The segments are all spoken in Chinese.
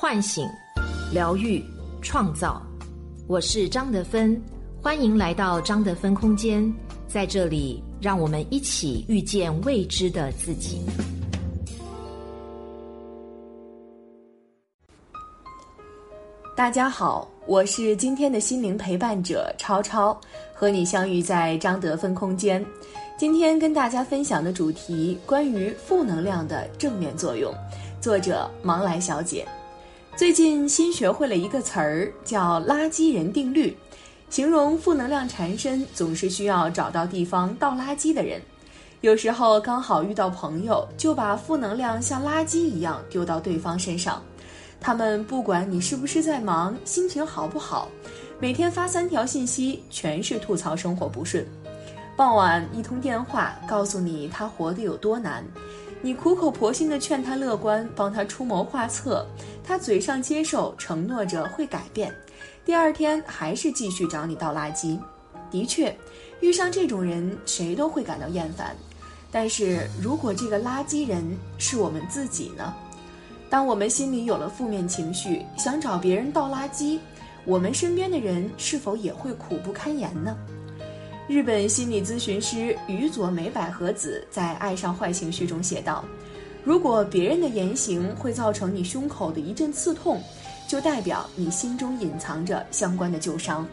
唤醒、疗愈、创造。我是张德芬，欢迎来到张德芬空间，在这里，让我们一起遇见未知的自己。大家好，我是今天的心灵陪伴者超超，和你相遇在张德芬空间。今天跟大家分享的主题关于负能量的正面作用，作者芒来小姐。最近新学会了一个词儿，叫“垃圾人定律”，形容负能量缠身、总是需要找到地方倒垃圾的人。有时候刚好遇到朋友，就把负能量像垃圾一样丢到对方身上。他们不管你是不是在忙，心情好不好，每天发三条信息，全是吐槽生活不顺。傍晚一通电话，告诉你他活得有多难，你苦口婆心地劝他乐观，帮他出谋划策，他嘴上接受，承诺着会改变，第二天还是继续找你倒垃圾。的确，遇上这种人，谁都会感到厌烦。但是如果这个垃圾人是我们自己呢？当我们心里有了负面情绪，想找别人倒垃圾，我们身边的人是否也会苦不堪言呢？日本心理咨询师宇佐美百合子在《爱上坏情绪》中写道：“如果别人的言行会造成你胸口的一阵刺痛，就代表你心中隐藏着相关的旧伤。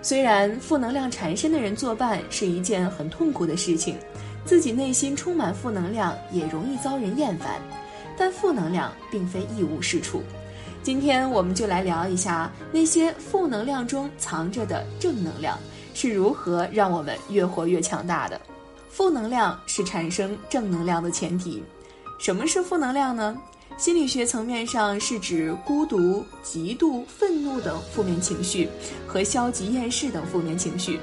虽然负能量缠身的人作伴是一件很痛苦的事情，自己内心充满负能量也容易遭人厌烦。”但负能量并非一无是处，今天我们就来聊一下那些负能量中藏着的正能量是如何让我们越活越强大的。负能量是产生正能量的前提。什么是负能量呢？心理学层面上是指孤独、嫉妒、愤怒等负面情绪和消极厌世等负面情绪。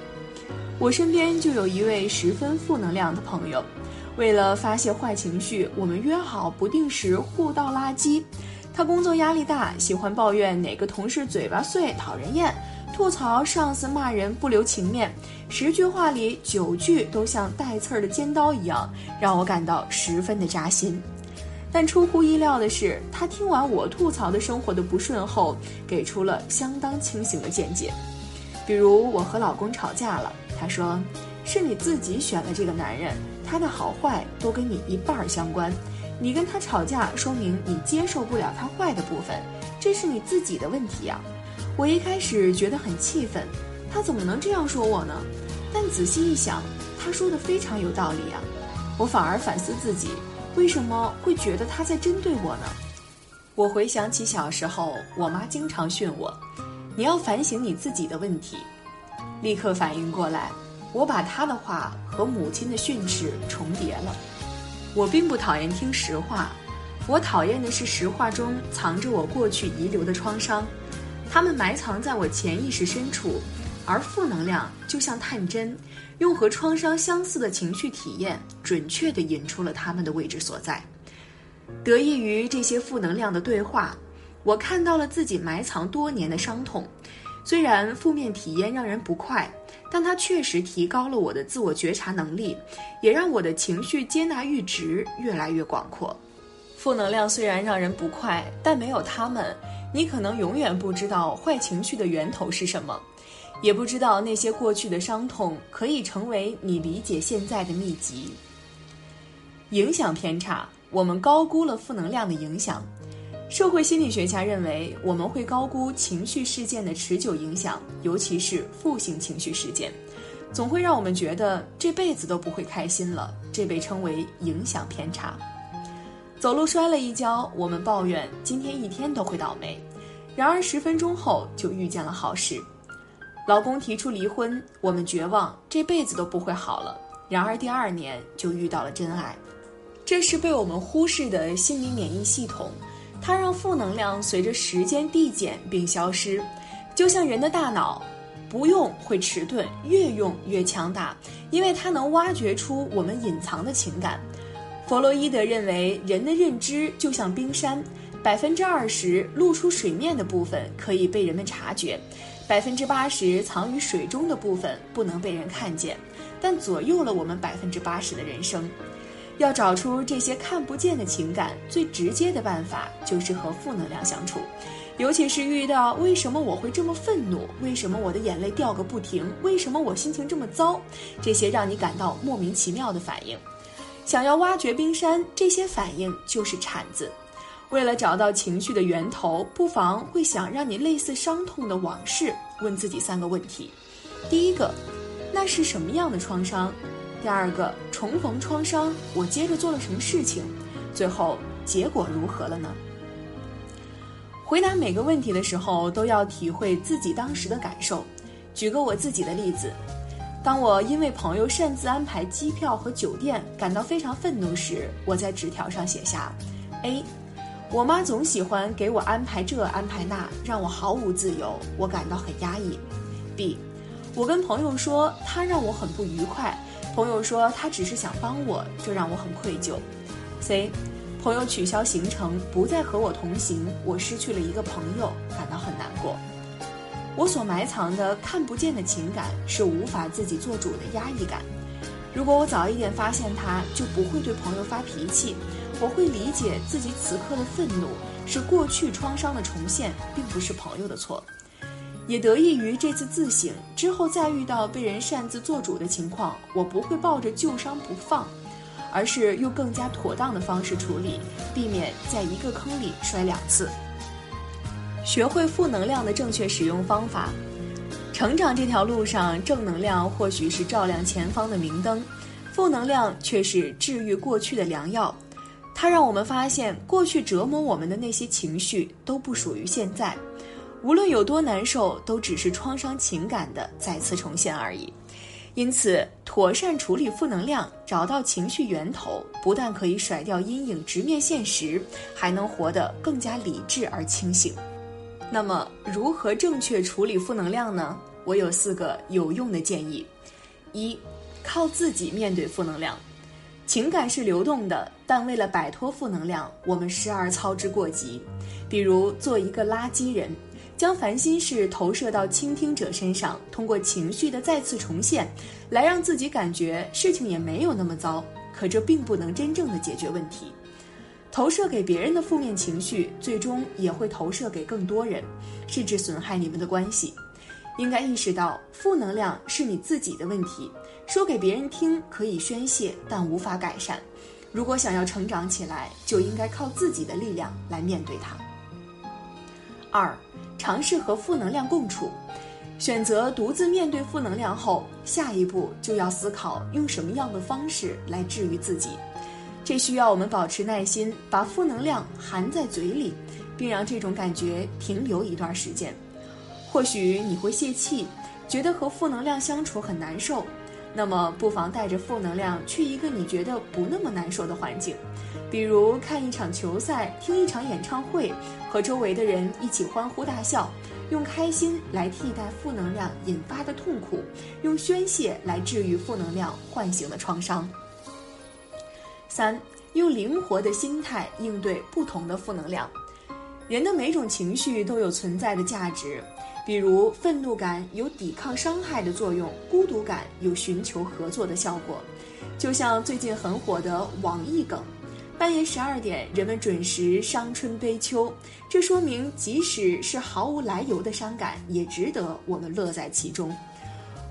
我身边就有一位十分负能量的朋友。为了发泄坏情绪，我们约好不定时互倒垃圾。他工作压力大，喜欢抱怨哪个同事嘴巴碎、讨人厌，吐槽上司骂人不留情面，十句话里九句都像带刺儿的尖刀一样，让我感到十分的扎心。但出乎意料的是，他听完我吐槽的生活的不顺后，给出了相当清醒的见解。比如我和老公吵架了，他说：“是你自己选了这个男人。”他的好坏都跟你一半儿相关，你跟他吵架，说明你接受不了他坏的部分，这是你自己的问题呀。我一开始觉得很气愤，他怎么能这样说我呢？但仔细一想，他说的非常有道理啊。我反而反思自己，为什么会觉得他在针对我呢？我回想起小时候，我妈经常训我：“你要反省你自己的问题。”立刻反应过来。我把他的话和母亲的训斥重叠了。我并不讨厌听实话，我讨厌的是实话中藏着我过去遗留的创伤，它们埋藏在我潜意识深处，而负能量就像探针，用和创伤相似的情绪体验，准确地引出了他们的位置所在。得益于这些负能量的对话，我看到了自己埋藏多年的伤痛。虽然负面体验让人不快，但它确实提高了我的自我觉察能力，也让我的情绪接纳阈值越来越广阔。负能量虽然让人不快，但没有他们，你可能永远不知道坏情绪的源头是什么，也不知道那些过去的伤痛可以成为你理解现在的秘籍。影响偏差，我们高估了负能量的影响。社会心理学家认为，我们会高估情绪事件的持久影响，尤其是负性情绪事件，总会让我们觉得这辈子都不会开心了。这被称为影响偏差。走路摔了一跤，我们抱怨今天一天都会倒霉，然而十分钟后就遇见了好事。老公提出离婚，我们绝望这辈子都不会好了，然而第二年就遇到了真爱。这是被我们忽视的心理免疫系统。它让负能量随着时间递减并消失，就像人的大脑，不用会迟钝，越用越强大，因为它能挖掘出我们隐藏的情感。弗洛伊德认为，人的认知就像冰山，百分之二十露出水面的部分可以被人们察觉，百分之八十藏于水中的部分不能被人看见，但左右了我们百分之八十的人生。要找出这些看不见的情感，最直接的办法就是和负能量相处。尤其是遇到为什么我会这么愤怒，为什么我的眼泪掉个不停，为什么我心情这么糟，这些让你感到莫名其妙的反应，想要挖掘冰山，这些反应就是铲子。为了找到情绪的源头，不妨会想让你类似伤痛的往事，问自己三个问题：第一个，那是什么样的创伤？第二个，重逢创伤，我接着做了什么事情？最后结果如何了呢？回答每个问题的时候，都要体会自己当时的感受。举个我自己的例子，当我因为朋友擅自安排机票和酒店感到非常愤怒时，我在纸条上写下：A，我妈总喜欢给我安排这安排那，让我毫无自由，我感到很压抑；B，我跟朋友说他让我很不愉快，朋友说他只是想帮我，这让我很愧疚；C。朋友取消行程，不再和我同行，我失去了一个朋友，感到很难过。我所埋藏的看不见的情感是无法自己做主的压抑感。如果我早一点发现它，就不会对朋友发脾气。我会理解自己此刻的愤怒是过去创伤的重现，并不是朋友的错。也得益于这次自省之后，再遇到被人擅自做主的情况，我不会抱着旧伤不放。而是用更加妥当的方式处理，避免在一个坑里摔两次。学会负能量的正确使用方法。成长这条路上，正能量或许是照亮前方的明灯，负能量却是治愈过去的良药。它让我们发现，过去折磨我们的那些情绪都不属于现在，无论有多难受，都只是创伤情感的再次重现而已。因此，妥善处理负能量，找到情绪源头，不但可以甩掉阴影，直面现实，还能活得更加理智而清醒。那么，如何正确处理负能量呢？我有四个有用的建议：一，靠自己面对负能量。情感是流动的，但为了摆脱负能量，我们时而操之过急，比如做一个垃圾人。将烦心事投射到倾听者身上，通过情绪的再次重现，来让自己感觉事情也没有那么糟。可这并不能真正的解决问题。投射给别人的负面情绪，最终也会投射给更多人，甚至损害你们的关系。应该意识到，负能量是你自己的问题，说给别人听可以宣泄，但无法改善。如果想要成长起来，就应该靠自己的力量来面对它。二。尝试和负能量共处，选择独自面对负能量后，下一步就要思考用什么样的方式来治愈自己。这需要我们保持耐心，把负能量含在嘴里，并让这种感觉停留一段时间。或许你会泄气，觉得和负能量相处很难受。那么，不妨带着负能量去一个你觉得不那么难受的环境，比如看一场球赛、听一场演唱会，和周围的人一起欢呼大笑，用开心来替代负能量引发的痛苦，用宣泄来治愈负能量唤醒的创伤。三，用灵活的心态应对不同的负能量。人的每种情绪都有存在的价值。比如，愤怒感有抵抗伤害的作用，孤独感有寻求合作的效果。就像最近很火的网易梗，半夜十二点，人们准时伤春悲秋，这说明即使是毫无来由的伤感，也值得我们乐在其中。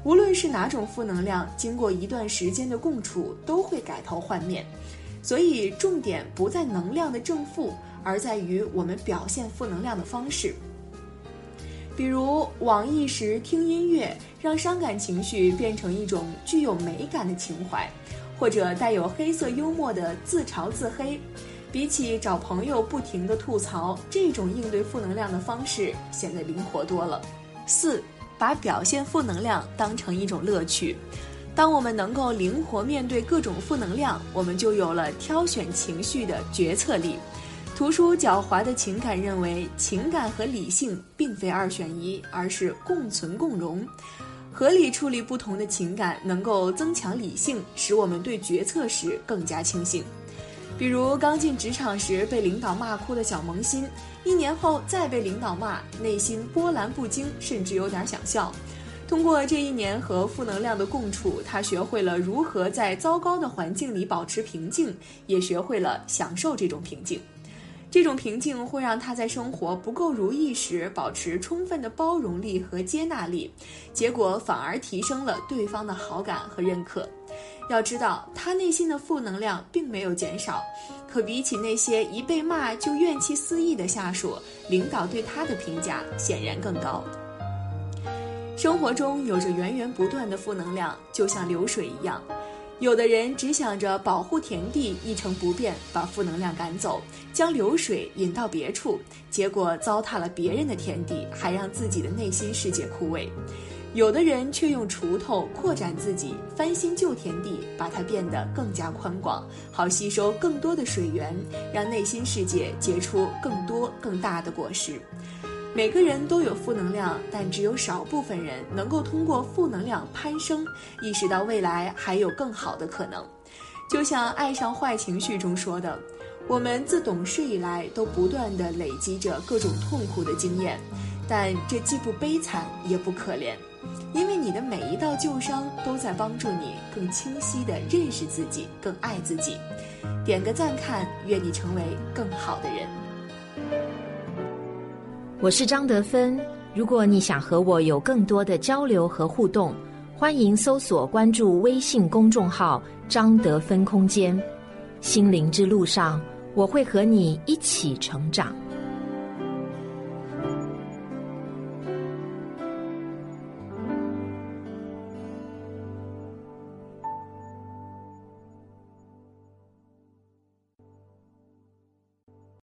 无论是哪种负能量，经过一段时间的共处，都会改头换面。所以，重点不在能量的正负，而在于我们表现负能量的方式。比如网易时听音乐，让伤感情绪变成一种具有美感的情怀，或者带有黑色幽默的自嘲自黑，比起找朋友不停的吐槽，这种应对负能量的方式显得灵活多了。四，把表现负能量当成一种乐趣，当我们能够灵活面对各种负能量，我们就有了挑选情绪的决策力。图书狡猾的情感认为，情感和理性并非二选一，而是共存共荣。合理处理不同的情感，能够增强理性，使我们对决策时更加清醒。比如刚进职场时被领导骂哭的小萌新，一年后再被领导骂，内心波澜不惊，甚至有点想笑。通过这一年和负能量的共处，他学会了如何在糟糕的环境里保持平静，也学会了享受这种平静。这种平静会让他在生活不够如意时保持充分的包容力和接纳力，结果反而提升了对方的好感和认可。要知道，他内心的负能量并没有减少，可比起那些一被骂就怨气四溢的下属，领导对他的评价显然更高。生活中有着源源不断的负能量，就像流水一样。有的人只想着保护田地一成不变，把负能量赶走，将流水引到别处，结果糟蹋了别人的田地，还让自己的内心世界枯萎。有的人却用锄头扩展自己，翻新旧田地，把它变得更加宽广，好吸收更多的水源，让内心世界结出更多更大的果实。每个人都有负能量，但只有少部分人能够通过负能量攀升，意识到未来还有更好的可能。就像《爱上坏情绪》中说的：“我们自懂事以来，都不断地累积着各种痛苦的经验，但这既不悲惨也不可怜，因为你的每一道旧伤都在帮助你更清晰地认识自己，更爱自己。”点个赞看，愿你成为更好的人。我是张德芬。如果你想和我有更多的交流和互动，欢迎搜索关注微信公众号“张德芬空间”。心灵之路上，我会和你一起成长。